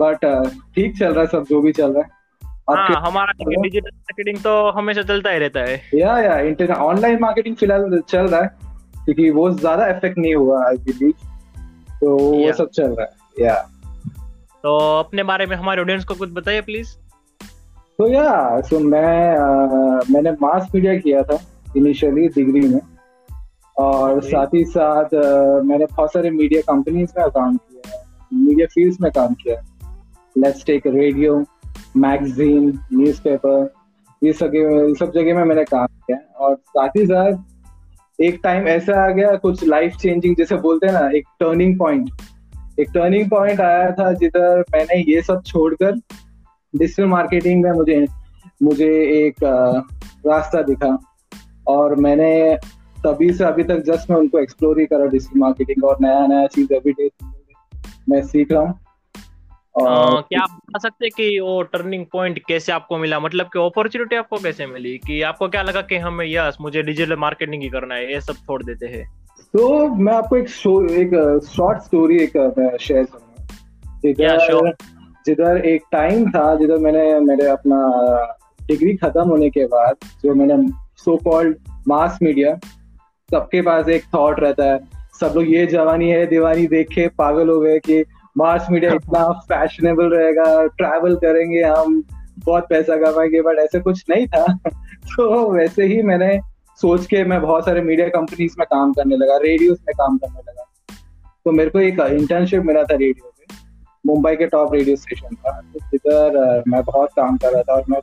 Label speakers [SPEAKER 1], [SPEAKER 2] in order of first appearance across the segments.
[SPEAKER 1] But ठीक चल रहा है सब जो भी चल रहा है।
[SPEAKER 2] हाँ हमारा डिजिटल मार्केटिंग तो हमेशा चलता ही रहता है।
[SPEAKER 1] या या इंटरनेट ऑनलाइन मार्केटिंग फ़िलहाल चल रहा है क्योंकि वो ज़्यादा इफ़ेक्ट नहीं हुआ आई बिलीव तो वो सब चल रहा है या।
[SPEAKER 2] तो अपने बारे में हमारे ऑडियंस को कुछ बताइए प्लीज़
[SPEAKER 1] तो या सो मैं uh, मैंने मास मीडिया किया था इनिशियली डिग्री में। और साथ ही साथ uh, मैंने बहुत सारे मीडिया कंपनीज़ में काम किया है मीडिया फील्ड्स में काम किया है। Let's take radio magazine newspaper ये सब ये सब जगह में मैंने काम किया और साथ ही साथ एक टाइम ऐसा आ गया, कुछ लाइफ चेंजिंग जैसे बोलते हैं ना, एक टर्निंग पॉइंट एक टर्निंग पॉइंट आया था जिधर मैंने ये सब छोड़कर डिजिटल मार्केटिंग में मुझे मुझे एक रास्ता दिखा। और मैंने तभी से अभी तक जस्ट मैं उनको एक्सप्लोर ही करा डिजिटल मार्केटिंग और नया नया चीज़ डे मैं सीख रहा हूँ।
[SPEAKER 2] क्या आप बता सकते हैं कि वो टर्निंग पॉइंट कैसे आपको मिला? मतलब कि अपॉर्चुनिटी आपको कैसे मिली? कि आपको क्या लगा कि हमें यस मुझे डिजिटल मार्केटिंग ही करना है ये सब छोड़ देते हैं
[SPEAKER 1] तो मैं आपको एक शो एक शॉर्ट स्टोरी एक शेयर करूँगा। जिधर जिधर एक टाइम था जिधर मैंने मेरे अपना डिग्री खत्म होने के बाद जो मैंने सो कॉल्ड मास मीडिया सबके पास एक थॉट रहता है। सब लोग ये जवानी है दीवानी देख के पागल हो गए कि मास मीडिया इतना फैशनेबल रहेगा ट्रैवल करेंगे हम बहुत पैसा कमाएँगे बट ऐसे कुछ नहीं था। तो वैसे ही मैंने सोच के मैं बहुत सारे मीडिया कंपनीज़ में काम करने लगा रेडियोस में काम करने लगा। तो मेरे को एक इंटर्नशिप मिला था रेडियो पे मुंबई के टॉप रेडियो स्टेशन का तो जिधर मैं बहुत काम कर रहा था और मैं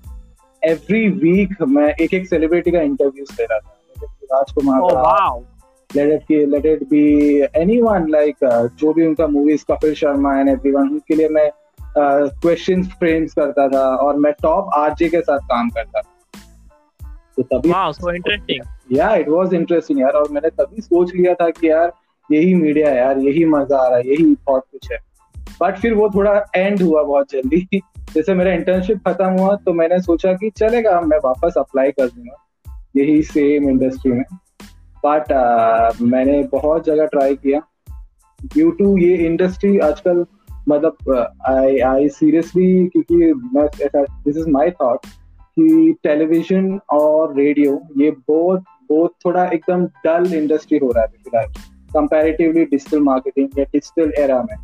[SPEAKER 1] एवरी वीक मैं एक एक सेलिब्रिटी का इंटरव्यूज़ ले रहा था। राजकुमार
[SPEAKER 2] ओह
[SPEAKER 1] का
[SPEAKER 2] wow
[SPEAKER 1] let it be let it be anyone like uh, जो भी उनका movies Kapil Sharma and everyone उनके लिए मैं क्वेश्चंस फ्रेम्स करता था और मैं टॉप आरजे के साथ काम करता था। तो तभी
[SPEAKER 2] वाओ सो इंटरेस्टिंग
[SPEAKER 1] या इट वाज इंटरेस्टिंग यार और मैंने तभी सोच लिया था कि यार यही मीडिया है यार यही मज़ा आ रहा है यही बहुत कुछ है। बट फिर वो थोड़ा एंड हुआ बहुत जल्दी। जैसे मेरा इंटर्नशिप खत्म हुआ तो मैंने सोचा कि चलेगा मैं वापस अप्लाई कर दूँगा। यही सेम इंडस्ट्री में। बट uh, मैंने बहुत जगह ट्राई किया। ड्यू टू ये इंडस्ट्री आजकल मतलब आई आई सीरियसली क्योंकि मैं दिस इज़ माय थॉट कि टेलीविज़न और रेडियो ये बहुत बहुत थोड़ा एकदम डल इंडस्ट्री हो रहा है फ़िलहाल। कंपैरेटिवली डिजिटल मार्केटिंग या डिजिटल एरा में।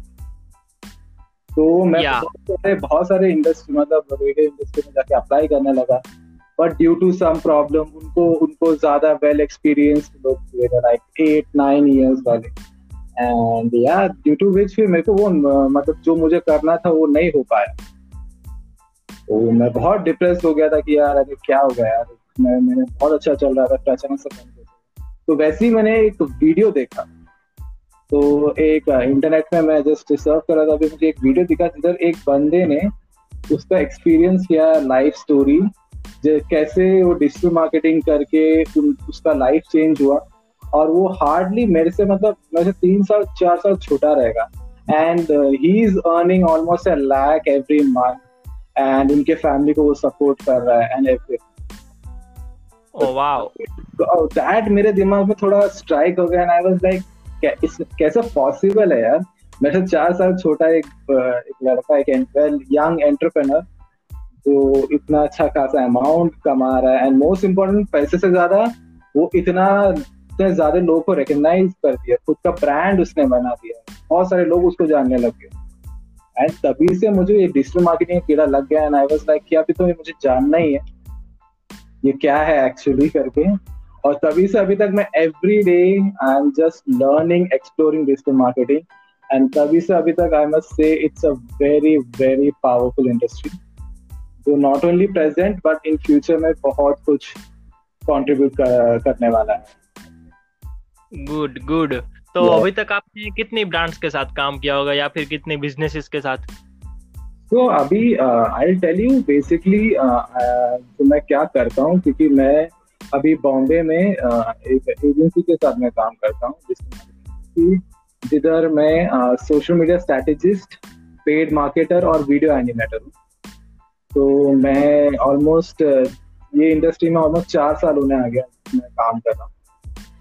[SPEAKER 1] तो मैं
[SPEAKER 2] Yeah.
[SPEAKER 1] बहुत सारे बहुत सारे इंडस्ट्री मतलब रेडियो इंडस्ट्री में जाके अप्लाई करने लगा। But due to some problem उनको उनको ज़्यादा वेल एक्सपीरियंस्ड लोग चाहिए लाइक एट नाइन इयर्स वाले। एंड या ड्यू टू विच फिर मेरे को वो मतलब जो मुझे करना था, वो नहीं हो पाया। तो मैं बहुत डिप्रेस हो गया था कि यार, अरे क्या हो गया यार? मैं, मैंने बहुत अच्छा चल रहा था अचानक से बंद हो तो वैसे ही मैंने एक वीडियो देखा। तो एक इंटरनेट में मैं जस्ट सर्व कर रहा था, अभी मुझे एक वीडियो दिखा। जिधर एक बंदे ने उसका एक्सपीरियंस किया लाइफ स्टोरी कैसे वो डिजिटल मार्केटिंग करके उसका लाइफ चेंज हुआ। और वो हार्डली मेरे से मतलब मेरे से तीन साल चार साल छोटा रहेगा। And he is earning almost a lakh every month and उनके फैमिली को वो सपोर्ट कर रहा है एंड एवरी दैट मेरे दिमाग में थोड़ा स्ट्राइक हो गया। एंड आई वाज लाइक कैसे पॉसिबल है यार? मेरे से चार साल छोटा एक एक लड़का एक यंग एंटरप्रेनर जो इतना अच्छा खासा अमाउंट कमा रहा है एंड मोस्ट इम्पोर्टेंट पैसे से ज़्यादा वो इतना ज़्यादा लोगों को रिकग्नाइज कर दिया, खुद का ब्रांड उसने बना दिया। बहुत सारे लोग उसको जानने लग गए। एंड तभी से मुझे ये डिजिटल मार्केटिंग कीड़ा लग गया एंड आई वाज लाइक कि अभी तो मुझे जानना ही है। ये क्या है एक्चुअली करके? और तभी से अभी तक मैं every day I am just learning exploring digital marketing and तभी से अभी तक I must say it's a very very powerful industry जो not only present but in future में बहुत कुछ कंट्रीब्यूट कर, करने वाला है।
[SPEAKER 2] गुड गुड तो
[SPEAKER 1] Yeah.
[SPEAKER 2] अभी तक आपने कितनी ब्रांड्स के साथ काम किया होगा या फिर कितने बिजनेसेस के साथ?
[SPEAKER 1] तो अभी आई टेल यू बेसिकली जो मैं क्या करता हूँ क्योंकि मैं अभी बॉम्बे में एक एजेंसी के साथ मैं काम करता हूँ जिधर मैं social media strategist paid marketer और वीडियो एनिमेटर हूँ। तो मैं ऑलमोस्ट ये इंडस्ट्री में ऑलमोस्ट चार साल होने आ गया मैं काम कर रहा हूँ।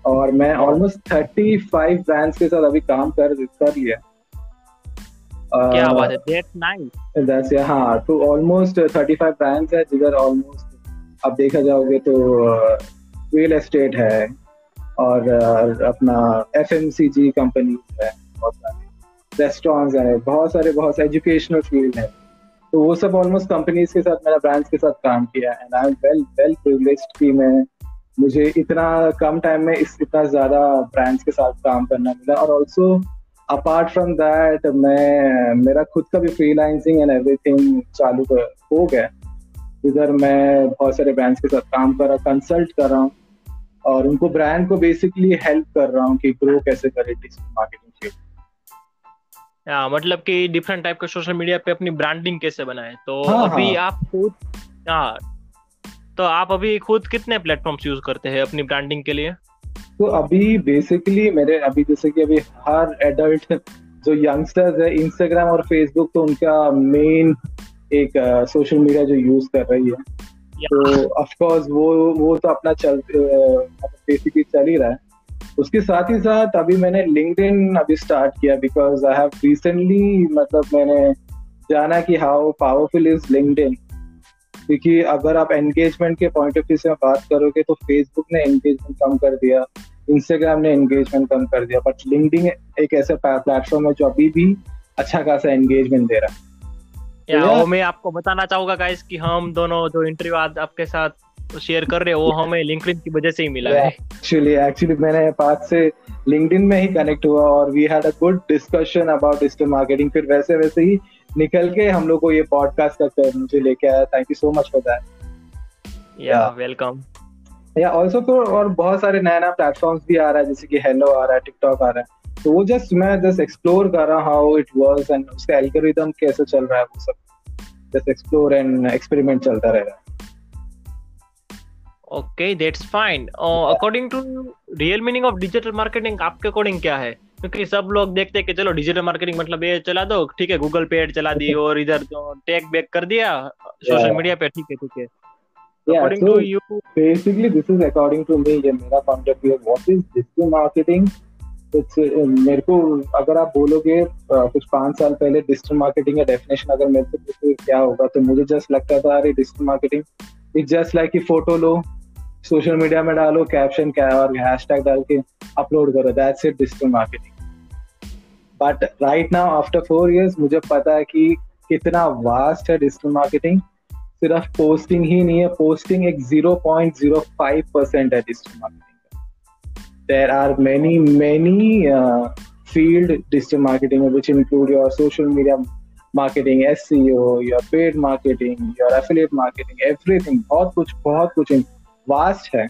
[SPEAKER 1] और मैं ऑलमोस्ट थर्टी फाइव ब्रांड्स के साथ अभी काम कर कर लिया
[SPEAKER 2] क्या बात है? दैट्स नाइस
[SPEAKER 1] दैट्स हाँ तो ऑलमोस्ट थर्टी फाइव ब्रांड्स है जिधर ऑलमोस्ट अब देखा जाओगे तो रियल एस्टेट है और अपना F M C G company है बहुत सारे रेस्टोरेंट्स है बहुत सारे बहुत सारे एजुकेशनल फ़ील्ड है। तो वो सब ऑलमोस्ट कंपनीज़ के साथ मैंने ब्रांड्स के साथ काम किया and I am well well privileged कि मैं, मुझे इतना कम टाइम में इस, इतना ज़्यादा ब्रांड्स के साथ काम करना मिला। और ऑल्सो अपार्ट फ्रॉम दैट मैं, मेरा खुद का भी फ्रीलांसिंग एंड एवरीथिंग चालू हो गया। इधर मैं बहुत सारे ब्रांड्स के साथ काम कर रहा कंसल्ट कर रहा हूँ। और उनको ब्रांड को बेसिकली हेल्प कर रहा हूँ कि ग्रो कैसे करे डिजिटल मार्केटिंग
[SPEAKER 2] या मतलब कि डिफरेंट टाइप के सोशल मीडिया पे अपनी ब्रांडिंग कैसे बनाए? तो हाँ, अभी हाँ. आप खुद हाँ तो आप अभी खुद कितने प्लेटफॉर्म्स यूज़ करते हैं अपनी ब्रांडिंग के लिए?
[SPEAKER 1] तो अभी बेसिकली मेरे अभी जैसे कि अभी हर एडल्ट जो यंगस्टर्स है इंस्टाग्राम और फेसबुक तो उनका मेन एक सोशल uh, मीडिया जो यूज़ कर रही है। तो ऑफ़ कोर्स वो वो तो अपना चल बेसिकली चल ही रहा है। उसके साथ ही साथ अभी मैंने लिंक्डइन अभी स्टार्ट किया बिकॉज़ आई हैव रिसेंटली मतलब मैंने जाना कि हाउ पावरफुल इज़ लिंक्डइन क्योंकि अगर आप एंगेजमेंट के पॉइंट ऑफ़ व्यू से बात करोगे तो फेसबुक ने एंगेजमेंट कम कर दिया इंस्टाग्राम ने एंगेजमेंट कम कर दिया बट लिंक्डइन एक ऐसा प्लेटफॉर्म है जो अभी भी अच्छा खासा एंगेजमेंट दे रहा है।
[SPEAKER 2] या वो मैं आपको बताना चाहूँगा गाइस कि हम दोनों जो इंटरव्यू आज आपके साथ शेयर कर रहे हैं हमें लिंक्डइन की वजह से ही मिला है।
[SPEAKER 1] एक्चुअली एक्चुअली मैंने पास से लिंक्डइन में ही कनेक्ट हुआ और we had a good discussion about digital marketing फिर वैसे वैसे ही निकल के हम लोग को ये पॉडकास्ट तक मुझे लेके आया। Thank you so much for that
[SPEAKER 2] yeah welcome
[SPEAKER 1] yeah also तो और बहुत सारे नए नए प्लेटफॉर्म्स भी आ रहा है जैसे कि हेलो आ रहा है टिकटॉक आ रहा है। तो वो जस्ट मैं जस्ट एक्सप्लोर कर रहा हूँ हाउ इट वर्क्स एंड उसका एल्गोरिदम कैसे चल रहा है वो सब। जस्ट एक्सप्लोर एंड एक्सपेरिमेंट चलता रहेगा।
[SPEAKER 2] Okay that's fine according to real meaning of digital marketing आपके अकॉर्डिंग क्या है? क्योंकि सब लोग देखते हैं कि चलो डिजिटल मार्केटिंग मतलब ये चला दो ठीक है गूगल पे एड चला दी और इधर जो टैग बैक कर दिया सोशल मीडिया पे ठीक है ठीक है।
[SPEAKER 1] According to you basically this is according to me ये मेरा point of view what is digital marketing? Uh, मेरे को अगर आप बोलोगे uh, कुछ पाँच साल पहले डिजिटल मार्केटिंग का डेफिनेशन अगर मेरे को क्या होगा तो मुझे जस्ट लगता था अरे digital marketing it just like कि फ़ोटो लो सोशल मीडिया में डालो कैप्शन क्या और हैशटैग डाल के अपलोड करो that's it digital marketing but right now after four years मुझे पता है कि कितना वास्ट है डिजिटल मार्केटिंग सिर्फ़ पोस्टिंग ही नहीं है पोस्टिंग एक zero point zero five percent है digital marketing there are many many uh, field digital marketing which include your social media marketing seo your paid marketing your affiliate marketing everything बहुत कुछ बहुत कुछ vast है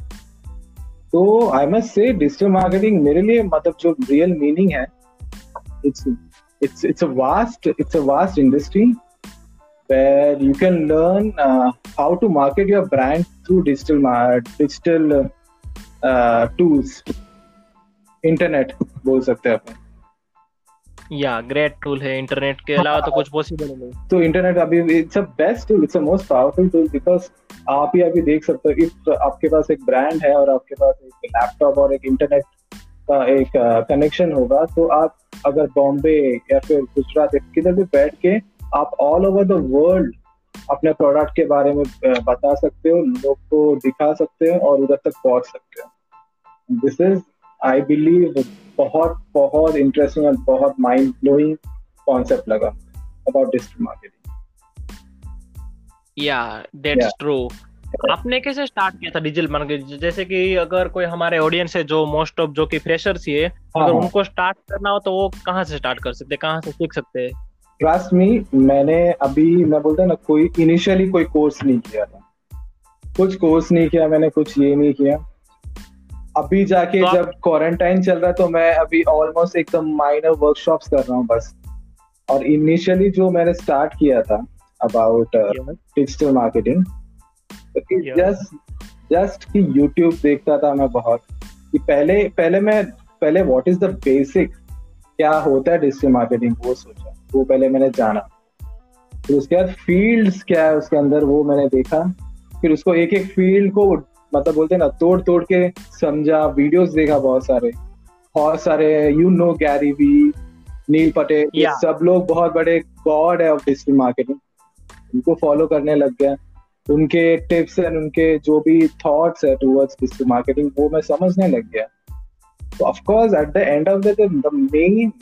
[SPEAKER 1] तो I must say digital marketing मेरे लिए मतलब जो रियल मीनिंग है it's it's it's a vast it's a vast industry where you can learn how to market your brand through digital digital tools internet बोल सकते हैं अपन
[SPEAKER 2] या ग्रेट टूल है इंटरनेट के अलावा तो कुछ पॉसिबल नहीं।
[SPEAKER 1] तो इंटरनेट अभी it's a best tool it's a most powerful tool because आप ही अभी देख सकते हो इफ़ आपके पास एक ब्रांड है और आपके पास एक लैपटॉप और एक इंटरनेट का एक कनेक्शन होगा तो आप अगर बॉम्बे या फिर गुजरात किधर भी बैठ के आप ऑल ओवर द वर्ल्ड अपने प्रोडक्ट के बारे में बता सकते हो लोग को दिखा सकते हो और उधर तक पहुँच सकते हो। दिस इज़ आई बिलीव बहुत बहुत इंटरेस्टिंग और बहुत माइंड ब्लोइंग कॉन्सेप्ट लगा about digital marketing
[SPEAKER 2] yeah that's true आपने कैसे स्टार्ट किया था डिजिटल मार्केटिंग जैसे कि अगर कोई हमारे ऑडियंस है जो मोस्ट ऑफ़ जो कि फ्रेशर्स ही है हाँ, अगर हाँ. उनको स्टार्ट करना हो तो वो कहाँ से स्टार्ट कर सकते हैं कहाँ से सीख सकते? हैं
[SPEAKER 1] ट्रस्ट मी मैंने अभी मैं बोलता ना कोई इनिशियली कोई कोर्स नहीं किया था। कुछ कोर्स नहीं किया मैंने कुछ ये नहीं किया। अभी जाके तो जब क्वारंटाइन चल रहा है तो मैं अभी ऑलमोस्ट एकदम माइनर वर्कशॉप्स कर रहा हूँ बस। और इनिशियली जो मैंने स्टार्ट किया था marketing. तो
[SPEAKER 2] Yeah.
[SPEAKER 1] जस्ट जस्ट कि YouTube देखता था मैं बहुत। कि पहले पहले मैं पहले व्हाट इज़ द बेसिक क्या होता है डिजिटल मार्केटिंग वो सोचा। वो पहले मैंने जाना। फिर उसके बाद फील्ड्स क्या है उसके अंदर वो मैंने देखा। फिर उसको एक एक फ़ील्ड को मतलब बोलते हैं ना तोड़ तोड़ के समझा वीडियोस देखा बहुत सारे। बहुत सारे you know Gary Vee Neil Patel
[SPEAKER 2] Yeah.
[SPEAKER 1] सब लोग बहुत बड़े गॉड है ऑफ़ डिजिटल मार्केटिंग उनको फॉलो करने लग गया उनके टिप्स एंड उनके जो भी थॉट्स है टुवर्ड्स डिजिटल मार्केटिंग वो मैं समझने लग गया। तो of course at the end of the the main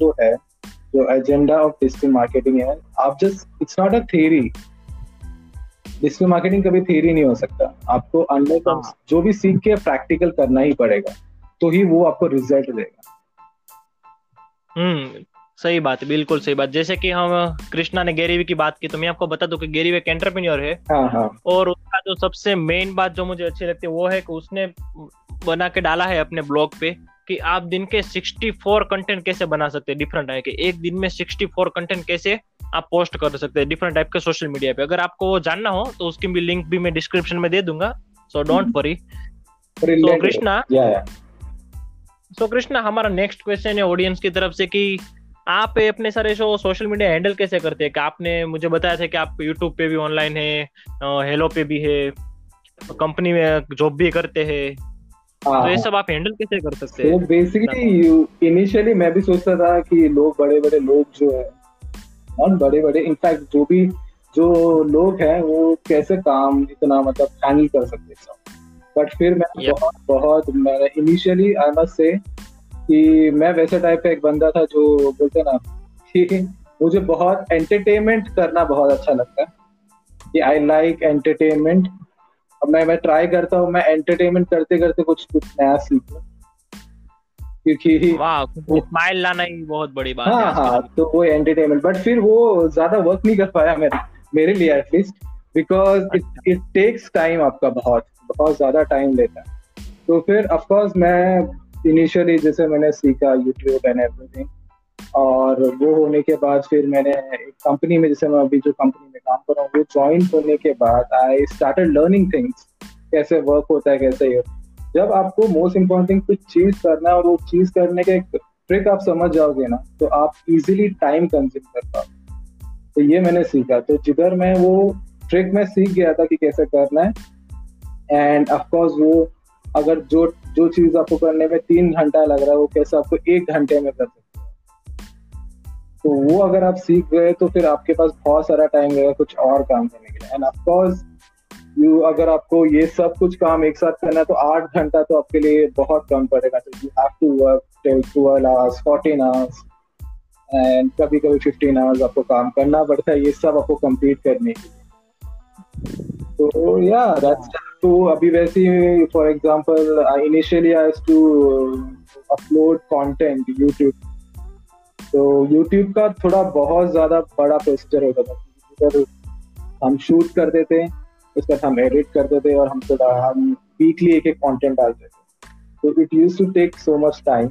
[SPEAKER 1] जो है जो एजेंडा ऑफ़ डिजिटल मार्केटिंग है आप just it's not a theory digital marketing कभी थ्योरी नहीं हो सकता। आपको अंडर
[SPEAKER 2] हाँ।
[SPEAKER 1] जो भी सीख के प्रैक्टिकल करना ही पड़ेगा तो ही वो आपको रिज़ल्ट देगा।
[SPEAKER 2] हम्म सही बात बिल्कुल सही बात। जैसे कि हम कृष्णा ने गैरीवी की बात की तो मैं आपको बता दूँ कि गैरीवी एक एंटरप्रेन्योर है।
[SPEAKER 1] हाँ हाँ।
[SPEAKER 2] और उसका जो सबसे मेन बात जो मुझे अच्छी लगती है वो है कि उसने बना के डाला है अपने ब्लॉग पे कि आप दिन के 64 कंटेंट कैसे बना सकते हैं। डिफरेंट है के एक दिन में 64 कंटेंट कैसे आप पोस्ट कर सकते हैं डिफरेंट टाइप के सोशल मीडिया पे। अगर आपको वो जानना हो तो उसकी भी लिंक भी मैं डिस्क्रिप्शन में दे दूँगा। So don't worry
[SPEAKER 1] Brilliant.
[SPEAKER 2] Krishna so Krishna हमारा नेक्स्ट क्वेश्चन है ऑडियंस की तरफ़ से कि आप अपने सारे शो सोशल मीडिया हैंडल कैसे करते हैं? कि आपने मुझे बताया था कि आप यूट्यूब पे भी ऑनलाइन है हेलो पे भी है कंपनी में जॉब भी करते हैं।
[SPEAKER 1] हाँ
[SPEAKER 2] तो ये सब आप हैंडल कैसे कर सकते हैं?
[SPEAKER 1] बेसिकली इनिशियली मैं भी सोचता था कि लोग बड़े बड़े लोग जो है और बड़े बड़े इनफैक्ट जो भी जो लोग हैं वो कैसे काम इतना मतलब हैंडल कर सकते हैं बट फिर मैं
[SPEAKER 2] Yeah.
[SPEAKER 1] बहुत बहुत मैंने इनिशियली आई मस्ट से कि मैं वैसे टाइप का एक बंदा था जो बोलते ना कि मुझे बहुत एंटरटेनमेंट करना बहुत अच्छा लगता है। कि आई लाइक एंटरटेनमेंट अब मैं मैं ट्राई करता हूँ मैं एंटरटेनमेंट करते करते कुछ कुछ नया सीखूं। क्योंकि
[SPEAKER 2] वाह स्माइल लाना ही बहुत बड़ी बात हाँ आजकल।
[SPEAKER 1] हाँ तो वो एंटरटेनमेंट बट फिर वो ज़्यादा वर्क नहीं कर पाया मेरे मेरे लिए at least because it it takes time आपका बहुत बहुत ज़्यादा टाइम लेता है तो फिर ऑफ़ कोर्स मैं इनिशियली जैसे मैंने सीखा यूट्यूब एंड एवरीथिंग और वो होने के बाद फिर मैंने एक कंपनी में जैसे मैं अभी जो कंपनी में काम कर रहा हूँ वो ज्वाइन होने के बाद आई स्टार्टेड लर्निंग थिंग्स कैसे वर्क होता है कैसे ये जब आपको मोस्ट इम्पोर्टेंट कुछ चीज़ करना है और वो चीज़ करने के ट्रिक आप समझ जाओगे ना तो आप इजिली टाइम कंज्यूम कर पाओगे। तो ये मैंने सीखा। तो जिधर मैं वो ट्रिक में सीख गया था कि कैसे करना है एंड ऑफ़ कोर्स वो अगर जो जो चीज़ आपको करने में तीन घंटा लग रहा है, वो कैसे आपको एक घंटे में कर सकते तो वो अगर आप सीख गए तो फिर आपके पास बहुत सारा टाइम रहेगा कुछ और काम करने के लिए। एंड ऑफ़ कोर्स यू अगर आपको ये सब कुछ काम एक साथ करना है तो आठ घंटा तो आपके लिए बहुत कम पड़ेगा। तो you have to work till twelve hours fourteen hours and कभी कभी फिफ्टीन आवर्स आपको काम करना पड़ता है ये सब आपको कंप्लीट करने के लिए। तो या दैट्स तो अभी वैसे for example initially I to upload content YouTube तो यूट्यूब का थोड़ा बहुत ज़्यादा बड़ा प्रोसीजर होता था। हम शूट करते थे उसके बाद हम एडिट करते थे और हम थोड़ा हम वीकली एक एक कंटेंट डालते थे तो it use to take so much time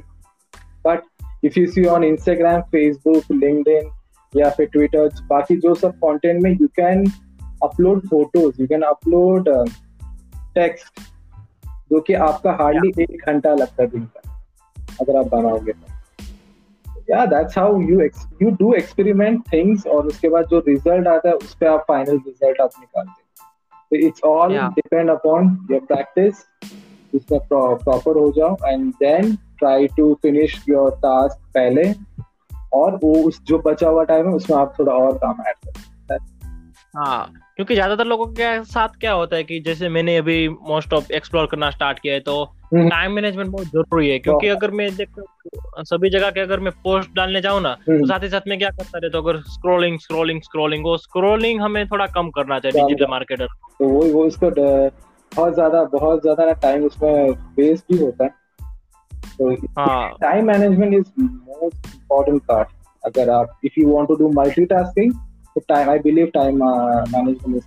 [SPEAKER 1] but if you see on Instagram Facebook LinkedIn या फिर ट्विटर बाकी जो सब कंटेंट में you can upload photos you can upload text जो कि आपका हार्डली एक घंटा लगता है दिन का अगर आप बनाओगे तो। Yeah that's how you you do experiment things और उसके बाद जो रिज़ल्ट आता है उस पर आप फाइनल रिज़ल्ट आप निकालते it's all
[SPEAKER 2] Yeah.
[SPEAKER 1] Depend upon your practice उसमें प्रॉपर हो जाओ and then try to finish your task पहले और वो उस जो बचा हुआ टाइम है उसमें आप थोड़ा और काम ऐड कर
[SPEAKER 2] हाँ क्योंकि ज़्यादातर लोगों के साथ क्या होता है कि जैसे मैंने अभी मोस्ट ऑफ़ एक्सप्लोर करना स्टार्ट किया है तो। टाइम मैनेजमेंट बहुत ज़रूरी है क्योंकि अगर मैं देखो सभी जगह के अगर मैं पोस्ट डालने जाऊँ ना तो
[SPEAKER 1] हम्म।
[SPEAKER 2] साथ ही साथ में क्या करता रहता हूँ अगर स्क्रोलिंग स्क्रोलिंग स्क्रोलिंग वो स्क्रोलिंग हमें थोड़ा कम करना चाहिए डिजिटल मार्केटर
[SPEAKER 1] तो वो वो इसको बहुत ज़्यादा बहुत ज़्यादा ना टाइम उसमें वेस्ट भी होता है। तो
[SPEAKER 2] हाँ।
[SPEAKER 1] Time management is most important part अगर आप if you want to do multitasking तो time I believe time management is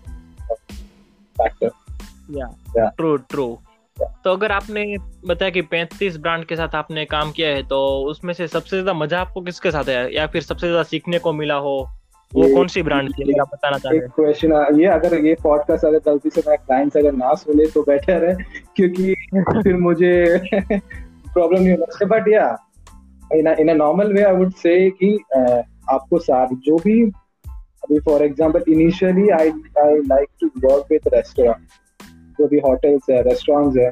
[SPEAKER 1] factor
[SPEAKER 2] yeah true true तो अगर आपने बताया कि 35 ब्रांड के साथ आपने काम किया है तो उसमें से सबसे ज़्यादा मज़ा आपको किसके साथ है या फिर सबसे ज़्यादा सीखने को मिला हो? वो कौन सी ब्रांड थी अगर आप बताना चाहें?
[SPEAKER 1] एक क्वेश्चन ये अगर ये पॉडकास्ट अगर गलती से मेरा क्लाइंट्स अगर ना सुने तो बेटर है क्योंकि फिर मुझे प्रॉब्लम नहीं होना बट या इन इन a normal way I would say कि आपको सारी जो भी अभी for example initially I I like to work with restaurant जो भी होटल्स है रेस्टोरेंट्स है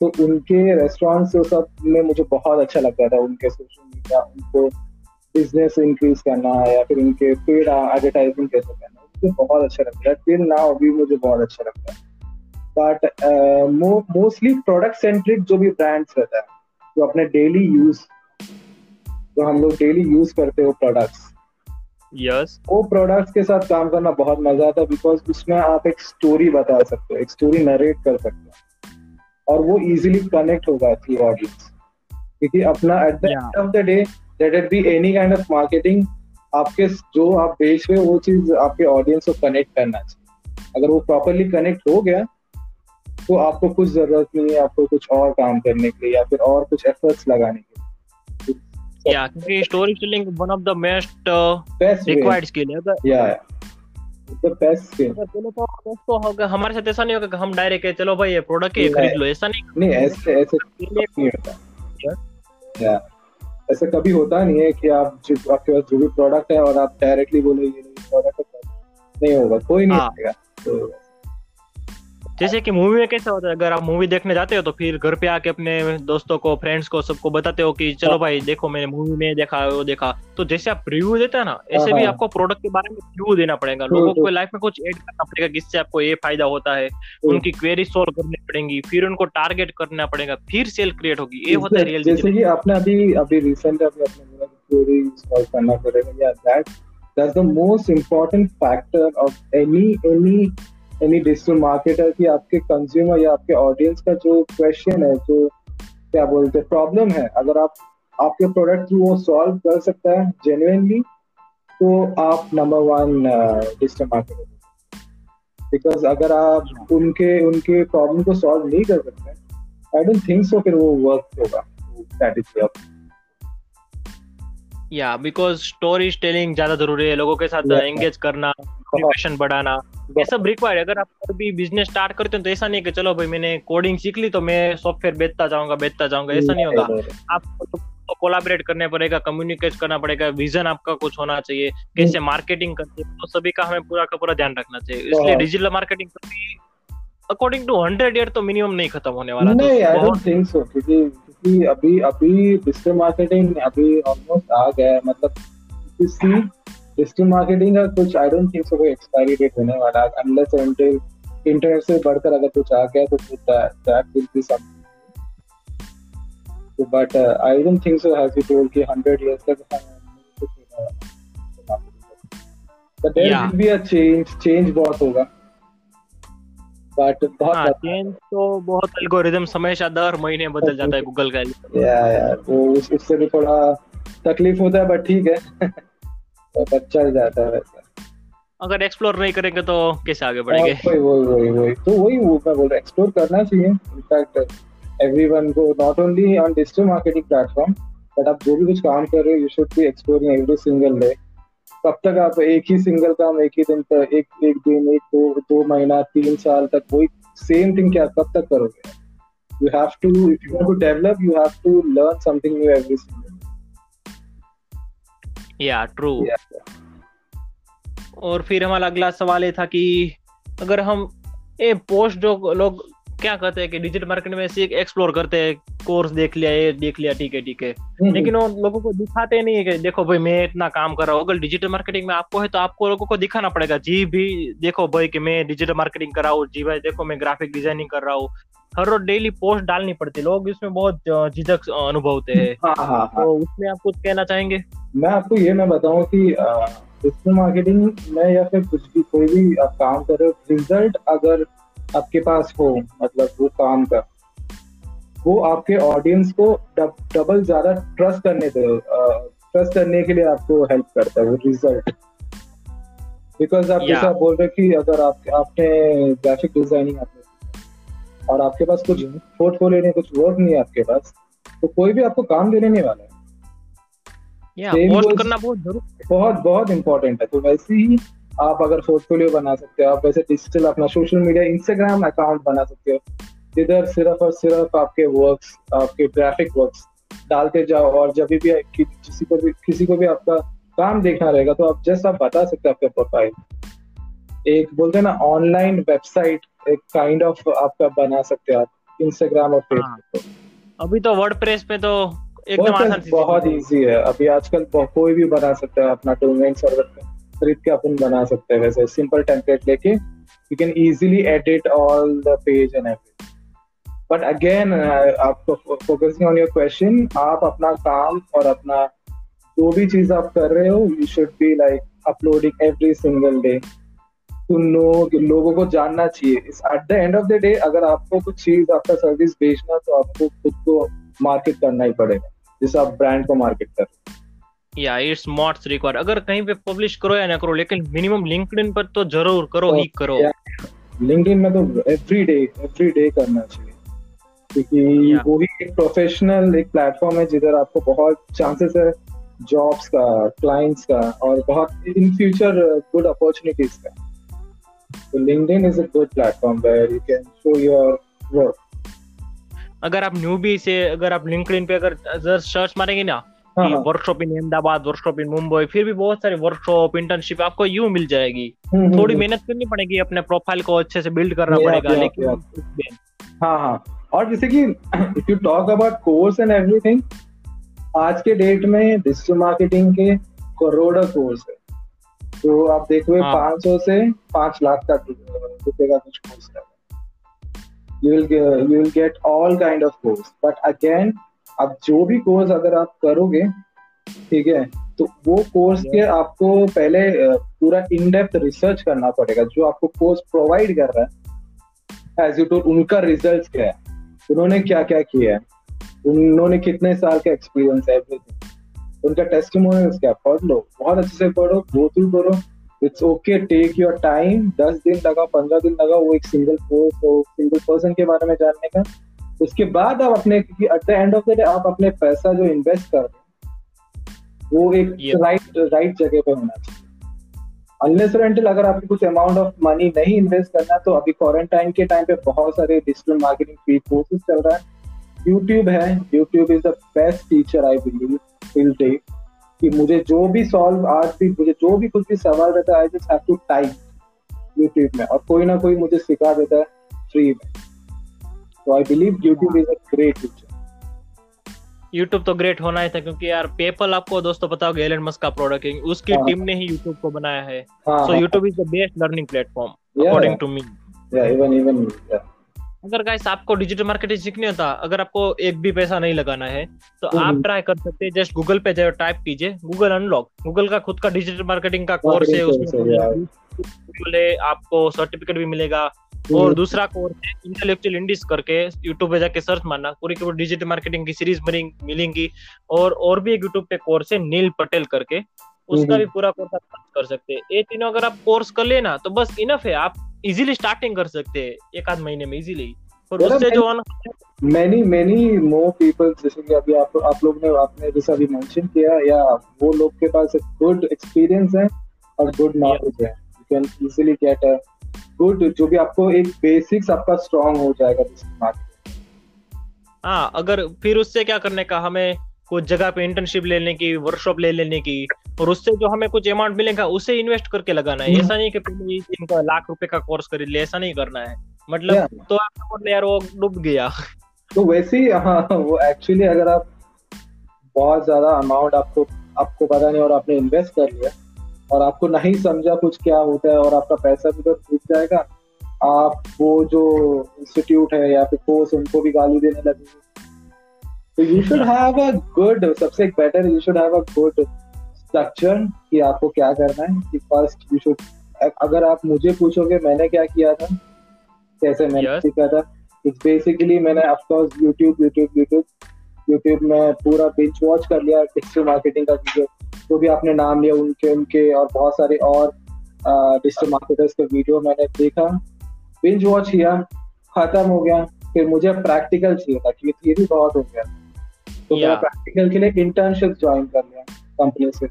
[SPEAKER 1] तो उनके रेस्टोरेंट्स सब में मुझे बहुत अच्छा लगता था, उनके सोशल मीडिया उनको बिज़नेस इंक्रीज करना या फिर उनके पेड एडवर्टाइजिंग कैसे करना मुझे बहुत अच्छा लगता है फिर नाउ भी मुझे बहुत अच्छा लगता है। बट मोस्टली प्रोडक्ट सेंट्रिक जो भी ब्रांड्स रहता है, जो अपने डेली यूज़ जो हम लोग डेली यूज़ करते हो प्रोडक्ट्स
[SPEAKER 2] यस.
[SPEAKER 1] वो प्रोडक्ट्स के साथ काम करना बहुत मज़ा आता है बिकॉज़ उसमें आप एक स्टोरी बता सकते हो, एक स्टोरी नरेट कर सकते हो। और वो इजीली कनेक्ट होगा थ्रू ऑडियंस क्योंकि अपना at the end of the day let it be any kind of marketing आपके, जो आप बेच रहे हो वो चीज़ आपके ऑडियंस को कनेक्ट करना चाहिए। अगर वो प्रॉपरली कनेक्ट हो गया तो आपको कुछ ज़रूरत नहीं है, आपको कुछ और काम करने के लिए या फिर और कुछ एफर्ट्स लगाने के
[SPEAKER 2] लिए। या क्योंकि story telling one of the most required skill है।
[SPEAKER 1] या
[SPEAKER 2] पहले तो तो होगा। हमारे साथ ऐसा नहीं होगा कि हम डायरेक्ट चलो भाई ये प्रोडक्ट है खरीद लो। ऐसा नहीं
[SPEAKER 1] नहीं ऐसे ऐसे नहीं होता। या ऐसा कभी होता नहीं है कि आप जो आपके पास जो भी प्रोडक्ट है और आप डायरेक्टली बोले ये प्रोडक्ट नहीं होगा। कोई नहीं आएगा हाँ। तो
[SPEAKER 2] जैसे कि मूवी में कैसा होता है अगर आप मूवी देखने जाते हो तो फिर घर पे आके अपने दोस्तों को फ्रेंड्स को सबको बताते हो कि चलो हाँ। भाई देखो मैंने मूवी में देखा वो देखा। तो जैसे आप रिव्यू देते हैं ना ऐसे भी हाँ, आपको प्रोडक्ट के बारे में रिव्यू देना पड़ेगा। लोगों को लाइफ में कुछ ऐड करना पड़ेगा जिससे आपको ये फ़ायदा होता है। उनकी क्वेरी सोल्व करनी पड़ेगी फिर उनको टारगेट करना पड़ेगा फिर सेल क्रिएट होगी। ये होता है रियल
[SPEAKER 1] जैसे कि आपने अभी अभी रिसेंट अभी आपने क्वेरी सॉल्व करना पड़ेगा yeah that that's the most important factor of any any any digital marketer की आपके कंज्यूमर या आपके ऑडियंस का जो क्वेश्चन है जो क्या बोलते हैं प्रॉब्लम है अगर आप आपके प्रोडक्ट थ्रू वो सॉल्व कर सकता है जेन्युइनली तो आप number one digital marketer because अगर आप उनके उनके प्रॉब्लम को सॉल्व नहीं कर सकते आई डोंट थिंक सो फिर वो वर्क होगा। स्ट्रेटजी आप
[SPEAKER 2] या बिकॉज़ स्टोरी टेलिंग ज़्यादा ज़रूरी है लोगों के साथ एंगेज yeah. करना। कम्युनिकेशन बढ़ाना। ये सब रिक्वायर्ड अगर आप कभी बिज़नेस स्टार्ट करते हो तो ऐसा नहीं कि चलो भाई मैंने कोडिंग सीख ली तो मैं सॉफ्टवेयर बेचता जाऊँगा बेचता जाऊँगा। ऐसा नहीं होगा आपको तो कोलाबरेट करने पड़ेगा कम्युनिकेट करना पड़ेगा विजन आपका कुछ होना चाहिए कैसे मार्केटिंग करते हैं तो सभी का हमें पूरा का पूरा ध्यान रखना चाहिए। इसलिए डिजिटल मार्केटिंग कभी अकॉर्डिंग टू हंड्रेड ईयर तो मिनिमम नहीं खत्म होने वाला।
[SPEAKER 1] नहीं आई डोंट थिंक सो क्योंकि क्योंकि अभी अभी डिजिटल मार्केटिंग अभी ऑलमोस्ट आ गया है मतलब किसी डिजिटल मार्केटिंग का कुछ आई डोंट थिंक सो कोई एक्सपायरी डेट होने वाला अनलेस एंटिल इंटरनेट से बढ़कर अगर कुछ आ गया तो that will be something but I don't think so has you told कि 100 इयर्स तक वाला but there will be a change change बहुत होगा। बट बहुत हाँ,
[SPEAKER 2] चेंज तो बहुत एल्गोरिदम हमेशा दर महीने बदल जाता है गूगल का।
[SPEAKER 1] या यार वो उससे भी थोड़ा तकलीफ़ होता है बट ठीक है। तो चल जाता है वैसा।
[SPEAKER 2] अगर एक्सप्लोर नहीं करेंगे तो कैसे आगे बढ़ेंगे?
[SPEAKER 1] वही वही वही वही। तो वही वो मैं बोल रहा एक्सप्लोर करना चाहिए। इनफैक्ट एवरीवन को not only on digital marketing platform but आप जो भी कुछ काम कर रहे हो you should be exploring every single day कब तक आप एक ही सिंगल काम एक ही दिन तक एक एक दिन एक दो दो महीना तीन साल तक वही सेम थिंग क्या कब तक करोगे? You have to if you to develop you have to learn something new every single
[SPEAKER 2] yeah true और फिर हमारा अगला सवाल ये था कि अगर हम ये पोस्ट जो लोग क्या कहते हैं कि डिजिटल मार्केट में सीख एक्सप्लोर करते हैं कोर्स देख लिया ये देख लिया ठीक है ठीक है। हम्म, लेकिन वो लोगों को दिखाते नहीं है कि देखो भाई मैं इतना काम कर रहा हूँ अगर डिजिटल मार्केटिंग में आपको है तो आपको लोगों को दिखाना पड़ेगा। जी भी देखो भाई कि मैं डिजिटल मार्केटिंग कर रहा हूँ जी भाई देखो मैं ग्राफिक डिज़ाइनिंग कर रहा हूँ हर रोज डेली पोस्ट डालनी पड़ती लोग इसमें बहुत झिझक अनुभवते हैं। हाँ, हाँ, हाँ. तो उसमें आप कुछ कहना चाहेंगे?
[SPEAKER 1] मैं आपको ये मैं बताऊँ कि डिजिटल मार्केटिंग में या फिर कुछ भी कोई भी आप काम कर रहे हो रिज़ल्ट अगर आपके पास हो मतलब वो काम का वो आपके ऑडियंस को डब, डबल ज़्यादा ट्रस्ट करने दे ट्रस्ट करने के लिए आपको हेल्प करता है वो रिज़ल्ट बिकॉज़ आप जैसा बोल रहे कि अगर आप आपने ग्राफिक डिज़ाइनिंग आपने और आपके पास कुछ पोर्टफोलियो नहीं कुछ वर्क नहीं है आपके पास तो कोई भी आपको काम देने नहीं वाला है।
[SPEAKER 2] करना बहुत ज़रूरी
[SPEAKER 1] बहुत बहुत इंपॉर्टेंट है। तो वैसे ही आप अगर पोर्टफोलियो बना सकते हो आप वैसे डिजिटल अपना सोशल मीडिया इंस्टाग्राम अकाउंट बना सकते हो। इधर सिर्फ़ और सिर्फ़ आपके वर्क्स आपके ग्राफिक वर्क्स डालते जाओ और जब भी किसी को भी किसी को भी आपका काम देखना रहेगा तो आप जस्ट आप बता सकते हो आपके प्रोफ़ाइल एक बोलते हैं ना ऑनलाइन वेबसाइट एक काइंड ऑफ़ आपका बना सकते हो आप इंस्टाग्राम और
[SPEAKER 2] हाँ।
[SPEAKER 1] फेसबुक
[SPEAKER 2] अभी तो वर्डप्रेस पे तो एकदम
[SPEAKER 1] बहुत
[SPEAKER 2] सी
[SPEAKER 1] बहुत। इजी है। अभी आजकल कोई भी बना सकता है अपना डोमेन सर्वर खरीद के अपन बना सकते हैं वैसे सिंपल टेम्पलेट लेके। You can easily edit all the page and everything but again आपको फोकसिंग ऑन योर क्वेश्चन आप अपना काम और अपना जो भी चीज़ आप कर रहे हो you should be like uploading every single day to know लोगों को जानना चाहिए। At the end of the day अगर आपको कुछ चीज़ आपका सर्विस बेचना तो आपको खुद को मार्केट करना ही पड़ेगा। जैसे आप ब्रांड को मार्केट कर
[SPEAKER 2] या इट्स स्मार्ट रिक्वायर अगर कहीं पे पब्लिश करो या ना करो लेकिन मिनिमम लिंक्डइन पर तो ज़रूर करो ही करो।
[SPEAKER 1] लिंक्डइन में तो एवरी डे एवरी डे करना चाहिए। क्योंकि वो ही एक प्रोफेशनल एक प्लेटफॉर्म है जिधर आपको बहुत चांसेस है जॉब्स का क्लाइंट्स का और बहुत इन फ्यूचर गुड अपॉर्चुनिटीज़ का। तो LinkedIn is a good platform where you can show your work
[SPEAKER 2] अगर आप न्यूबी से अगर आप लिंक्डइन पे अगर सर्च मारेंगे ना workshop in Ahmedabad workshop in Mumbai फिर भी बहुत सारे वर्कशॉप इंटर्नशिप आपको यू मिल जाएगी।
[SPEAKER 1] हम्म, हम्म,
[SPEAKER 2] थोड़ी
[SPEAKER 1] हम्म।
[SPEAKER 2] मेहनत करनी पड़ेगी अपने प्रोफ़ाइल को अच्छे से बिल्ड करना पड़ेगा लेकिन
[SPEAKER 1] हाँ हाँ। और जैसे कि if you talk about course and everything आज के डेट में डिजिटल मार्केटिंग के करोड़ों कोर्स है। तो आप देखोगे
[SPEAKER 2] हाँ।
[SPEAKER 1] 500 से पाँच लाख तक रुपए का कुछ course you will you will get all kind of course but again अब जो भी कोर्स अगर आप करोगे ठीक है तो वो कोर्स के आपको पहले पूरा इन डेप्थ रिसर्च करना पड़ेगा। जो आपको कोर्स प्रोवाइड कर रहा है एज यू टू उनका रिज़ल्ट क्या है? उन्होंने क्या क्या किया है? उन्होंने कितने साल का एक्सपीरियंस है? एवरीथिंग उनका टेस्टिमोनियल्स क्या पढ़ लो। बहुत अच्छे से पढ़ो गो थ्रू करो। It's okay take your time दस दिन लगा पंद्रह दिन लगा वो एक सिंगल कोर्स हो सिंगल पर्सन के बारे में जानने का। उसके बाद आप अपने क्योंकि at the end of the day आप अपने पैसा जो इन्वेस्ट कर रहे वो एक राइट राइट जगह पे होना चाहिए। अनलेस रेंटल अगर आपको कुछ अमाउंट ऑफ़ मनी नहीं इन्वेस्ट करना तो अभी क्वारंटाइन के टाइम पे बहुत सारे डिजिटल मार्केटिंग फ्री कोर्सेज चल रहा है। यूट्यूब है। YouTube is the best teacher I believe till day कि मुझे जो भी सॉल्व आज भी मुझे जो भी कुछ भी सवाल रहता है I just have to type YouTube में और कोई ना कोई मुझे सिखा देता है फ्री में। तो I believe YouTube is a great teacher
[SPEAKER 2] YouTube तो ग्रेट होना ही था क्योंकि यार पेपल आपको दोस्तों पता होगा एलन मस्क का प्रोडक्ट है उसकी
[SPEAKER 1] हाँ।
[SPEAKER 2] टीम ने ही यूट्यूब को बनाया है।
[SPEAKER 1] हाँ
[SPEAKER 2] so YouTube is the best learning platform according to me yeah
[SPEAKER 1] even even
[SPEAKER 2] अगर गाइस आपको डिजिटल मार्केटिंग सीखनी होता अगर आपको एक भी पैसा नहीं लगाना है तो
[SPEAKER 1] हम्म।
[SPEAKER 2] आप ट्राई कर सकते हैं। जस्ट गूगल पे जाओ टाइप कीजिए गूगल अनलॉक गूगल का खुद का डिजिटल मार्केटिंग का कोर्स है
[SPEAKER 1] है।
[SPEAKER 2] उसमें आपको सर्टिफिकेट भी मिलेगा। और दूसरा कोर्स है इंटेलेक्चुअल इंडिस करके यूट्यूब पे जाके सर्च मारना। पूरी की पूरी डिजिटल मार्केटिंग की सीरीज़ मिलेंगी और और भी एक यूट्यूब पे कोर्स है नील पटेल करके। उसका
[SPEAKER 1] हम्म।
[SPEAKER 2] भी पूरा कोर्स आप कर सकते हैं। ये तीनों अगर आप कोर्स कर लेना तो बस इनफ है। आप इजीली स्टार्टिंग कर सकते हैं एक आध महीने में इजीली और उससे जो on
[SPEAKER 1] many many more people जैसे कि अभी आप आप लोग ने आपने जैसा अभी मेंशन किया या वो लोग के पास एक गुड एक्सपीरियंस है और गुड नॉलेज है। You can easily get a good जो भी आपको एक बेसिक्स आपका स्ट्रांग हो जाएगा
[SPEAKER 2] हाँ अगर फिर उससे क्या करने का हमें कुछ जगह पे इंटर्नशिप ले लेने की वर्कशॉप ले लेने की और उससे जो हमें कुछ अमाउंट मिलेगा उसे इन्वेस्ट करके लगाना है। ऐसा नहीं कि पहले इनका लाख रुपए का कोर्स खरीद ले ऐसा नहीं करना है। मतलब तो बोल यार वो डूब गया।
[SPEAKER 1] तो वैसे ही हाँ वो एक्चुअली अगर आप बहुत ज़्यादा अमाउंट आपको आपको पता नहीं और आपने इन्वेस्ट कर लिया और आपको नहीं समझा कुछ क्या होता है और आपका पैसा भी तो डूब जाएगा आप वो जो इंस्टीट्यूट है या फिर कोर्स उनको भी गाली देने लगेंगे। तो you should have a good सबसे better you should have a good structure कि आपको क्या करना है कि फ़र्स्ट यू शुड अगर आप मुझे पूछोगे मैंने क्या किया था कैसे मैंने
[SPEAKER 2] Yes.
[SPEAKER 1] सीखा था इट्स बेसिकली मैंने of course YouTube YouTube YouTube YouTube में पूरा बिंच वॉच कर लिया डिजिटल मार्केटिंग का वीडियो जो भी आपने नाम लिया उनके उनके और बहुत सारे और डिजिटल मार्केटर्स के वीडियो मैंने देखा बिंच वॉच किया खत्म हो गया फिर मुझे प्रैक्टिकल चाहिए था क्योंकि थियरी बहुत हो गया तो मैंने
[SPEAKER 2] Yeah.
[SPEAKER 1] प्रैक्टिकल के लिए इंटर्नशिप ज्वाइन कर लिया कंपनी से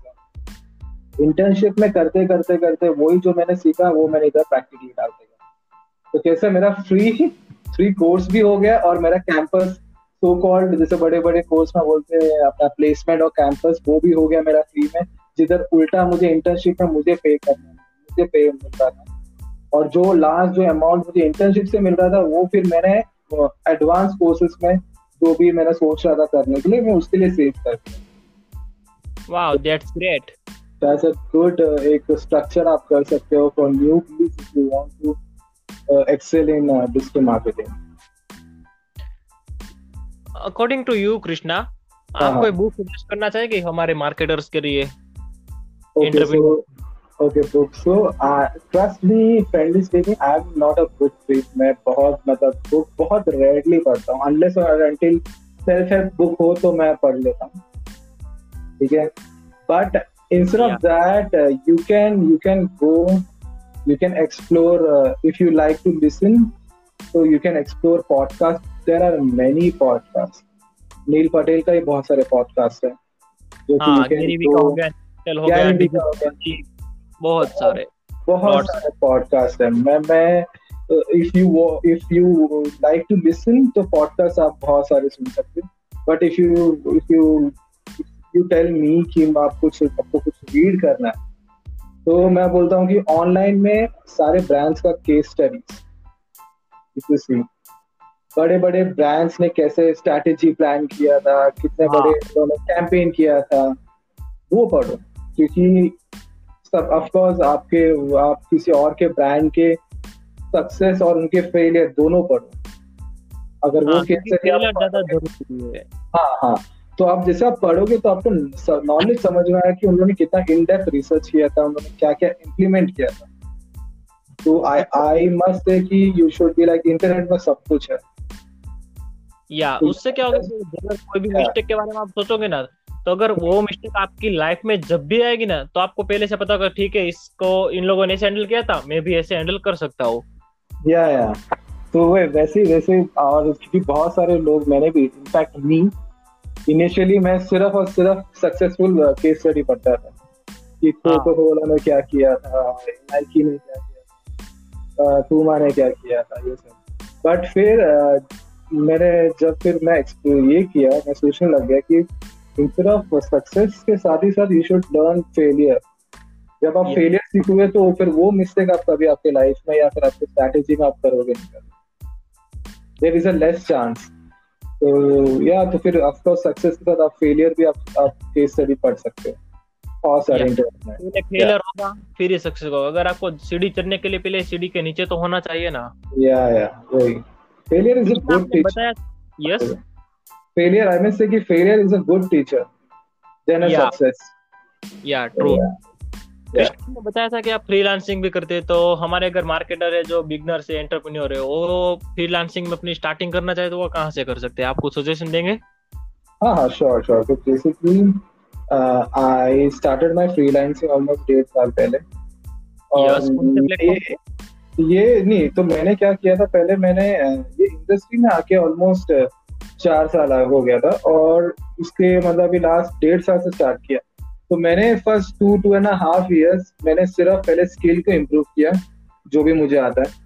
[SPEAKER 1] इंटर्नशिप में करते करते करते वही जो मैंने सीखा वो मैंने इधर प्रैक्टिकली डाल दिया। तो कैसे मेरा फ्री फ्री कोर्स भी हो गया और मेरा कैंपस सो कॉल्ड जैसे बड़े बड़े कोर्स में बोलते हैं अपना प्लेसमेंट और कैंपस वो भी हो गया मेरा फ्री में जिधर उल्टा मुझे इंटर्नशिप में मुझे पे करना मुझे पे मिल रहा था। और जो लास्ट जो अमाउंट मुझे इंटर्नशिप से मिल रहा था वो फिर मैंने एडवांस कोर्सेज में जो भी मैंने सोच रहा था करने के लिए मैं उसके लिए सेव कर
[SPEAKER 2] wow that's great
[SPEAKER 1] that's a good एक स्ट्रक्चर आप कर सकते हो for new please if you want to excel in digital marketing
[SPEAKER 2] according to you Krishna आप कोई बुक सजेस्ट करना चाहेंगे हमारे मार्केटर्स के लिए
[SPEAKER 1] interview okay book so trust me friendly speaking I am not a book freak मैं बहुत मतलब बुक बहुत रेयरली पढ़ता हूँ. अनलेस और अनटिल सेल्फ हेल्प बुक हो तो मैं पढ़ लेता हूँ. ठीक है? But instead yeah. of that uh, you can you can go you can explore uh, if you like to listen so you can explore podcast. There are many podcasts. Neil Patel का ही बहुत सारे podcast है
[SPEAKER 2] जो कि you can हो गया बहुत सारे
[SPEAKER 1] बहुत सारे पॉडकास्ट है। मैं मैं if you if you like to listen तो पॉडकास्ट आप बहुत सारे सुन सकते हो। But if you if you you tell me कि आप कुछ आपको कुछ रीड करना है तो मैं बोलता हूँ कि ऑनलाइन में सारे ब्रांड्स का केस स्टडीज़ सी बड़े बड़े ब्रांड्स ने कैसे स्ट्रैटेजी प्लान किया था कितने हाँ. बड़े उन्होंने कैंपेन किया था वो पढ़ो। क्योंकि सब ऑफ़ कोर्स आपके आप किसी और के ब्रांड के सक्सेस और उनके फेलियर दोनों पढ़ो अगर वो हाँ, कैसे हाँ। हाँ। तो आप जैसे आप पढ़ोगे तो आपको नॉलेज समझ में आया कि उन्होंने कितना इन डेप्थ रिसर्च किया था उन्होंने क्या क्या इम्प्लीमेंट किया था। तो आई आई मस्ट से कि you should be like internet में सब कुछ है।
[SPEAKER 2] या तो उससे क्या होगा कोई भी मिस्टेक के बारे में आप सोचोगे ना तो अगर वो मिस्टेक आपकी लाइफ में जब भी आएगी ना तो आपको पहले से पता होगा ठीक है इसको इन लोगों ने ऐसे हैंडल किया था मैं भी ऐसे हैंडल कर सकता हूँ.
[SPEAKER 1] या या। तो वैसे वैसे और क्योंकि बहुत सारे लोग मैंने भी इनफैक्ट मी इनिशियली मैं सिर्फ़ और सिर्फ़ सक्सेसफुल केस स्टडी पढ़ता था। कि कोको कोला ने क्या किया था नाइकी ने क्या किया था टूमा ने क्या किया था ये सब। बट फिर मैंने जब फिर मैं ये किया मैं सोचने लग गया कि इंस्टेड ऑफ़ सक्सेस के साथ ही साथ यू शुड लर्न फेलियर जब आप फेलियर सीखोगे तो फिर वो मिस्टेक आप कभी आपके लाइफ में या फिर आपके स्ट्रैटेजी में आप करोगे नहीं there is a less chance तो या तो फिर ऑफकोर्स सक्सेस के साथ आप फेलियर भी आप आप केस स्टडी पढ़ सकते हो. बहुत सारे
[SPEAKER 2] फेलियर होगा फिर ही सक्सेस होगा. अगर आपको सीढ़ी चढ़ने के लिए पहले सीढ़ी के नीचे तो होना चाहिए ना?
[SPEAKER 1] या या वही. Failure is a good teacher
[SPEAKER 2] yes
[SPEAKER 1] failure i must say ki failure is a good teacher. Than a yeah. success.
[SPEAKER 2] Yeah true. Yeah. ने बताया था कि आप फ्रीलांसिंग भी करते हैं तो हमारे अगर मार्केटर है जो बिगनर से एंटरप्रेन्योर है वो फ्रीलांसिंग में अपनी स्टार्टिंग करना चाहे तो वो कहाँ से कर सकते हैं? आप कुछ सजेशन देंगे?
[SPEAKER 1] हाँ हाँ श्योर श्योर तो basically I started my freelancing almost डेढ़ साल पहले। और ये, ये नहीं तो मैंने क्या किया था? पहले मैंने ये इंडस्ट्री में आके ऑलमोस्ट चार साल हो गया था और उसके मतलब अभी लास्ट डेढ़ साल से स्टार्ट किया। तो मैंने first two two and half years मैंने सिर्फ़ पहले स्किल को इम्प्रूव किया जो भी मुझे आता है।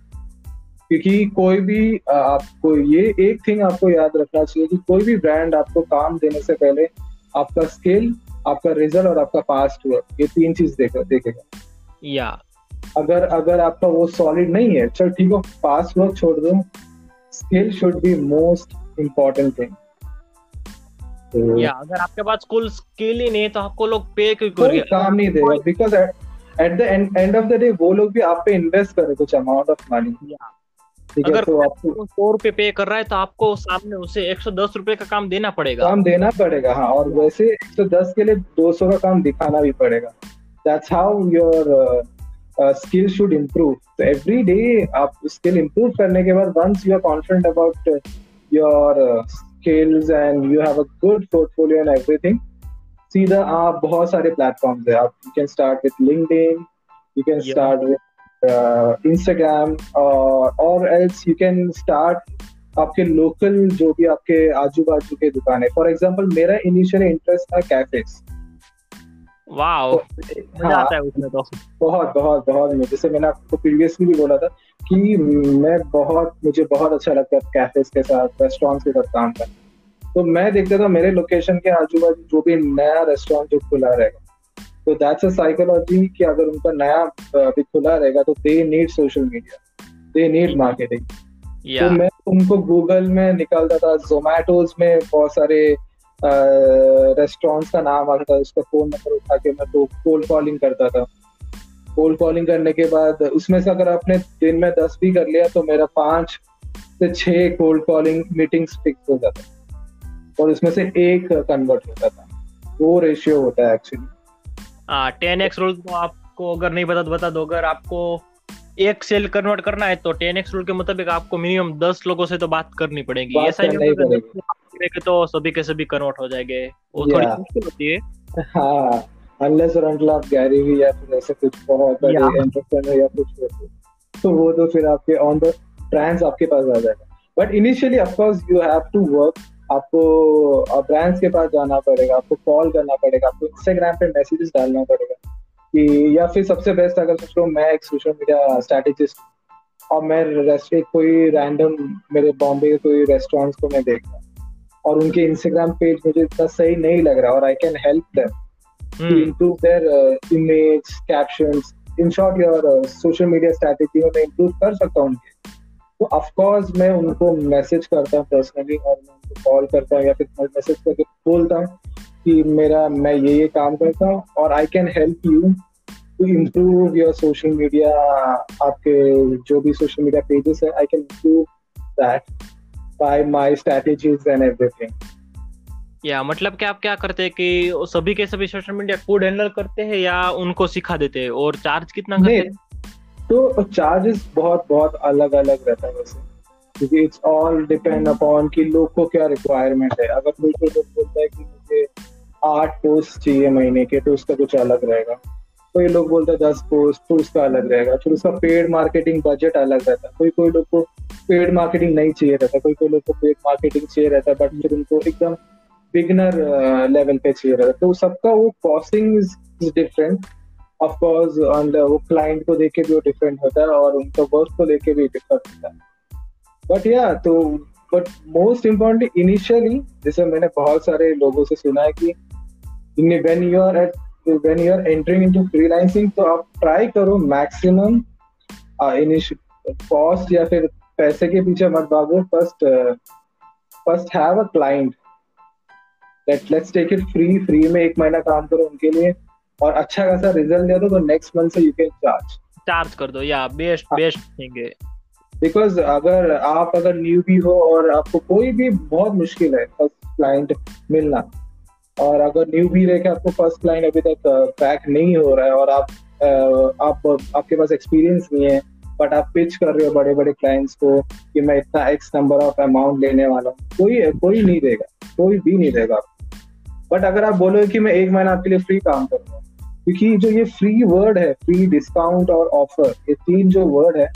[SPEAKER 1] क्योंकि कोई भी आपको ये एक थिंग आपको याद रखना चाहिए कि कोई भी ब्रांड आपको काम देने से पहले आपका स्किल आपका रिज़ल्ट और आपका पास्ट वर्क ये तीन चीज़ देखेगा देखेगा।
[SPEAKER 2] या।
[SPEAKER 1] अगर अगर आपका वो सॉलिड नहीं है चल ठीक हो पास्ट वर्क छोड़ दो skill should be most important thing
[SPEAKER 2] या अगर आपके पास कुल स्किल ही नहीं तो आपको लोग पे क्यों करेंगे?
[SPEAKER 1] काम नहीं देगा because at the end of the day वो लोग भी आप पे इन्वेस्ट करे कुछ अमाउंट ऑफ़ मनी
[SPEAKER 2] अगर तो आपको सौ रुपए पे कर रहा है तो आपको सामने उसे एक सौ दस रुपए का काम देना पड़ेगा।
[SPEAKER 1] काम देना पड़ेगा हाँ और वैसे एक सौ दस के लिए दो सौ का काम दिखाना भी पड़ेगा। That's how your skill should improve तो एवरी डे आप स्किल इम्प्रूव करने के बाद once you are confident about your uh, skills and you have a good portfolio and everything. सीधा आप बहुत सारे प्लेटफॉर्म्स है आप you can start with LinkedIn you can start with Instagram और एल्स यू कैन स्टार्ट आपके local जो भी आपके आजू बाजू के दुकान है। फॉर एग्ज़ाम्पल मेरा इनिशियल इंटरेस्ट था कैफेज
[SPEAKER 2] वाओ
[SPEAKER 1] हाँ।
[SPEAKER 2] है तो।
[SPEAKER 1] बहुत बहुत बहुत। जैसे मैंने आपको प्रीवियसली भी बोला था कि मैं बहुत मुझे बहुत अच्छा लगता है कैफेज के साथ रेस्टोरेंट्स के साथ काम करना। तो मैं देखता था मेरे लोकेशन के आजू बाजू जो भी नया रेस्टोरेंट जो खुला रहेगा। तो दैट्स अ साइकोलॉजी कि अगर उनका नया अभी खुला रहेगा तो they need social media they need marketing तो मैं उनको गूगल में निकालता था जोमेटोज में बहुत सारे रेस्टोरेंट्स का नाम आता था उसका फ़ोन नंबर उठा के मैं तो कोल्ड कॉलिंग करता था। कोल्ड कॉलिंग करने के बाद उसमें से अगर आपने दिन में दस भी कर लिया तो मेरा पाँच से छह कोल्ड कॉलिंग मीटिंग्स फिक्स हो जाता और उसमें से एक कन्वर्ट होता था। वो रेशियो होता है एक्चुअली
[SPEAKER 2] हाँ टेन एक्स रूल तो आपको अगर नहीं बता तो बता दो। अगर आपको एक सेल कन्वर्ट करना है तो टेन एक्स रूल के मुताबिक आपको मिनिमम दस लोगों से तो बात करनी पड़ेगी। ऐसा नहीं
[SPEAKER 1] ही पड़ेगी।
[SPEAKER 2] तो सभी के सभी कन्वर्ट हो जाएँगे। वो थोड़ी मुश्किल होती है।
[SPEAKER 1] हाँ। अनलेस और until आप गैरी भी या फिर ऐसे कुछ बहुत बड़े. एंटरप्रेन्योर या कुछ होते तो वो तो फिर आपके ऑन द ब्रांड्स आपके पास आ जाएगा। But initially of course you have to work आपको ब्रांड्स के पास जाना पड़ेगा आपको कॉल करना पड़ेगा आपको इंस्टाग्राम पे मैसेजेस डालना पड़ेगा कि या फिर सबसे बेस्ट अगर सोच लो मैं एक सोशल मीडिया स्ट्रैटेजिस्ट और मैं रेस्ट कोई रैंडम मेरे बॉम्बे के कोई रेस्टोरेंट्स को मैं देख रहा हूँ और उनके इंस्टाग्राम पेज मुझे इतना सही नहीं लग रहा और I can help them to
[SPEAKER 2] हम्म,
[SPEAKER 1] improve their uh, image, captions. In short, your uh, social media strategy में मैं improve कर सकता हूँ उनके। तो ऑफ़ कोर्स मैं उनको मैसेज करता हूँ पर्सनली और मैं उनको कॉल करता हूँ या फिर मैसेज करके बोलता हूँ कि मेरा मैं ये ये काम करता हूँ और I can help you to improve your social media आपके जो भी सोशल मीडिया पेजेस है I can improve that by my strategies and everything
[SPEAKER 2] या मतलब कि आप क्या करते हैं कि सभी के सभी सोशल मीडिया खुद हैंडल करते हैं या उनको सिखा देते हैं? और चार्ज कितना करते हैं?
[SPEAKER 1] तो चार्जेस बहुत बहुत अलग अलग रहता है वैसे। क्योंकि इट्स ऑल डिपेंड अपॉन कि लोग को क्या रिक्वायरमेंट है। अगर कोई कोई लोग बोलता है कि मुझे आठ पोस्ट चाहिए महीने के तो उसका कुछ अलग रहेगा। कोई लोग बोलता है दस पोस्ट तो उसका अलग रहेगा। फिर उसका पेड मार्केटिंग बजट अलग रहता है। कोई कोई लोग को पेड मार्केटिंग नहीं चाहिए रहता। कोई कोई लोग को पेड मार्केटिंग चाहिए रहता है बट फिर उनको एकदम बिगनर लेवल पे चाहिए रहता तो सबका वो कॉस्टिंग डिफरेंट ऑफ़ कोर्स वो क्लाइंट को देख के भी वो डिफरेंट होता है और उनका वर्क को देख के भी डिफरेंट होता है। बट या तो बट मोस्ट इम्पोर्टेंटली इनिशियली जैसे मैंने बहुत सारे लोगों से सुना है कि when you are at when you are entering entering into freelancing तो आप ट्राई करो मैक्सिमम कॉस्ट या फिर पैसे के पीछे मत भागो। First first have a client let let's take it free free में एक महीना काम करो उनके लिए और अच्छा खासा रिज़ल्ट दे दो तो नेक्स्ट मंथ से यू कैन चार्ज
[SPEAKER 2] चार्ज कर दो या बेस्ट। बेस्ट थिंग है
[SPEAKER 1] बिकॉज़ अगर आप अगर न्यू भी हो और आपको कोई भी बहुत मुश्किल है फ़र्स्ट क्लाइंट मिलना और अगर न्यू भी रह के आपको फ़र्स्ट क्लाइंट अभी तक पैक नहीं हो रहा है और आप आप आपके पास एक्सपीरियंस नहीं है बट आप पिच कर रहे हो बड़े बड़े क्लाइंट्स को कि मैं इतना एक्स नंबर ऑफ़ अमाउंट लेने वाला हूँ कोई कोई नहीं देगा कोई भी नहीं देगा बट अगर आप बोलोगे कि मैं एक महीना आपके लिए फ्री काम करूँगा क्योंकि जो ये फ्री वर्ड है फ्री डिस्काउंट और ऑफ़र ये तीन जो वर्ड है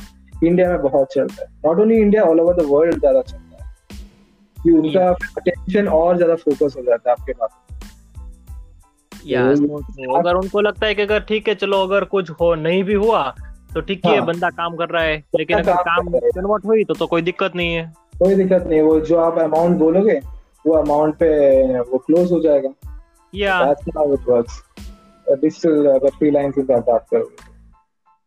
[SPEAKER 1] इंडिया में बहुत चलता है। Not only India all over the world ज़्यादा चलता है। कि उनका अटेंशन और ज़्यादा फोकस हो जाता है आपके पास।
[SPEAKER 2] या
[SPEAKER 1] तो-
[SPEAKER 2] तो अगर उनको लगता है कि अगर ठीक है चलो अगर कुछ हो नहीं भी हुआ तो ठीक है
[SPEAKER 1] हाँ।
[SPEAKER 2] बंदा काम कर रहा है। लेकिन अगर
[SPEAKER 1] काम।
[SPEAKER 2] कन्वर्ट हुई तो तो कोई दिक्कत नहीं है।
[SPEAKER 1] कोई दिक्कत नहीं वो जो आप अमाउंट बोलोगे वो अमाउंट पे वो क्लोज हो जाएगा।
[SPEAKER 2] या
[SPEAKER 1] that's how it works digital अगर फ्रीलांसिंग का बात करोगे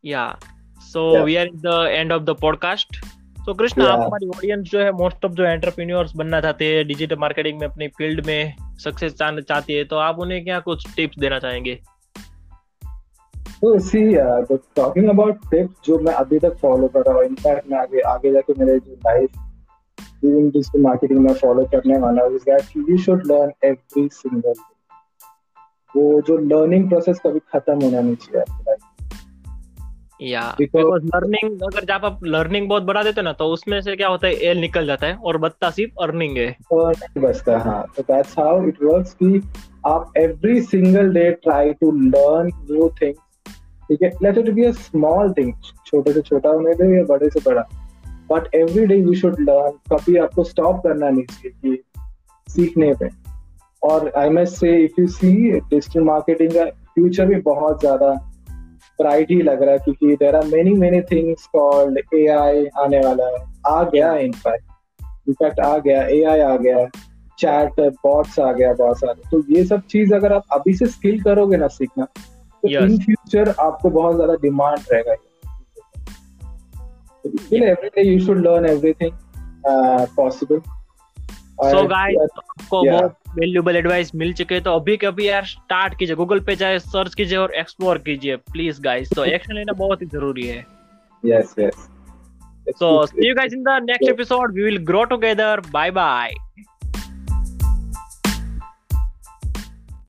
[SPEAKER 2] या so
[SPEAKER 1] Yeah.
[SPEAKER 2] We are in the end of the podcast तो कृष्णा आप हमारी ऑडियंस जो है मोस्ट ऑफ़ जो एंटरप्रेन्योर्स बनना चाहते हैं डिजिटल मार्केटिंग में अपनी फ़ील्ड में सक्सेस चाहती है तो आप उन्हें क्या कुछ टिप्स देना चाहेंगे?
[SPEAKER 1] तो सी टॉकिंग अबाउट टिप्स जो मैं अभी तक फॉलो कर रहा हूँ इनफैक्ट मैं आगे आगे जाके मेरे जो लाइफ इन डिजिटल मार्केटिंग में फॉलो करने वाला is that you should learn every single वो जो लर्निंग प्रोसेस कभी खत्म होना नहीं चाहिए आपकी लाइफ
[SPEAKER 2] या बिकॉज़ लर्निंग अगर जब आप लर्निंग बहुत बढ़ा देते हो ना तो उसमें से क्या होता है एल निकल जाता है और बचता सिर्फ़ अर्निंग है।
[SPEAKER 1] और बचता हाँ तो दैट्स हाउ इट वर्क्स कि आप every single day try to learn new things ठीक है? Let it be a small thing छोटे से छोटा होने दे या बड़े से बड़ा। But every day you should learn कभी आपको स्टॉप करना नहीं चाहिए सीखने पे। और I must say if you see digital marketing का फ्यूचर भी बहुत ज़्यादा ब्राइट ही लग रहा है क्योंकि there are many many things called A I आने वाला है। आ गया है इनफैक्ट इनफैक्ट आ गया। ए आई आ गया। है चैट बॉट्स आ गया बहुत सारे। तो ये सब चीज़ अगर आप अभी से स्किल करोगे ना सीखना तो
[SPEAKER 2] Yes.
[SPEAKER 1] इन फ्यूचर आपको बहुत ज़्यादा डिमांड रहेगा। Every you should learn everything uh, possible.
[SPEAKER 2] So guys आपको. बहुत वैल्यूबल एडवाइस मिल चुके हैं तो अभी कभी यार स्टार्ट कीजिए गूगल पे जाए सर्च कीजिए और एक्सप्लोर कीजिए प्लीज़ गाइस तो एक्शन लेना बहुत ही ज़रूरी है
[SPEAKER 1] yes yes
[SPEAKER 2] So see you guys in the next episode. We will grow together. Bye bye.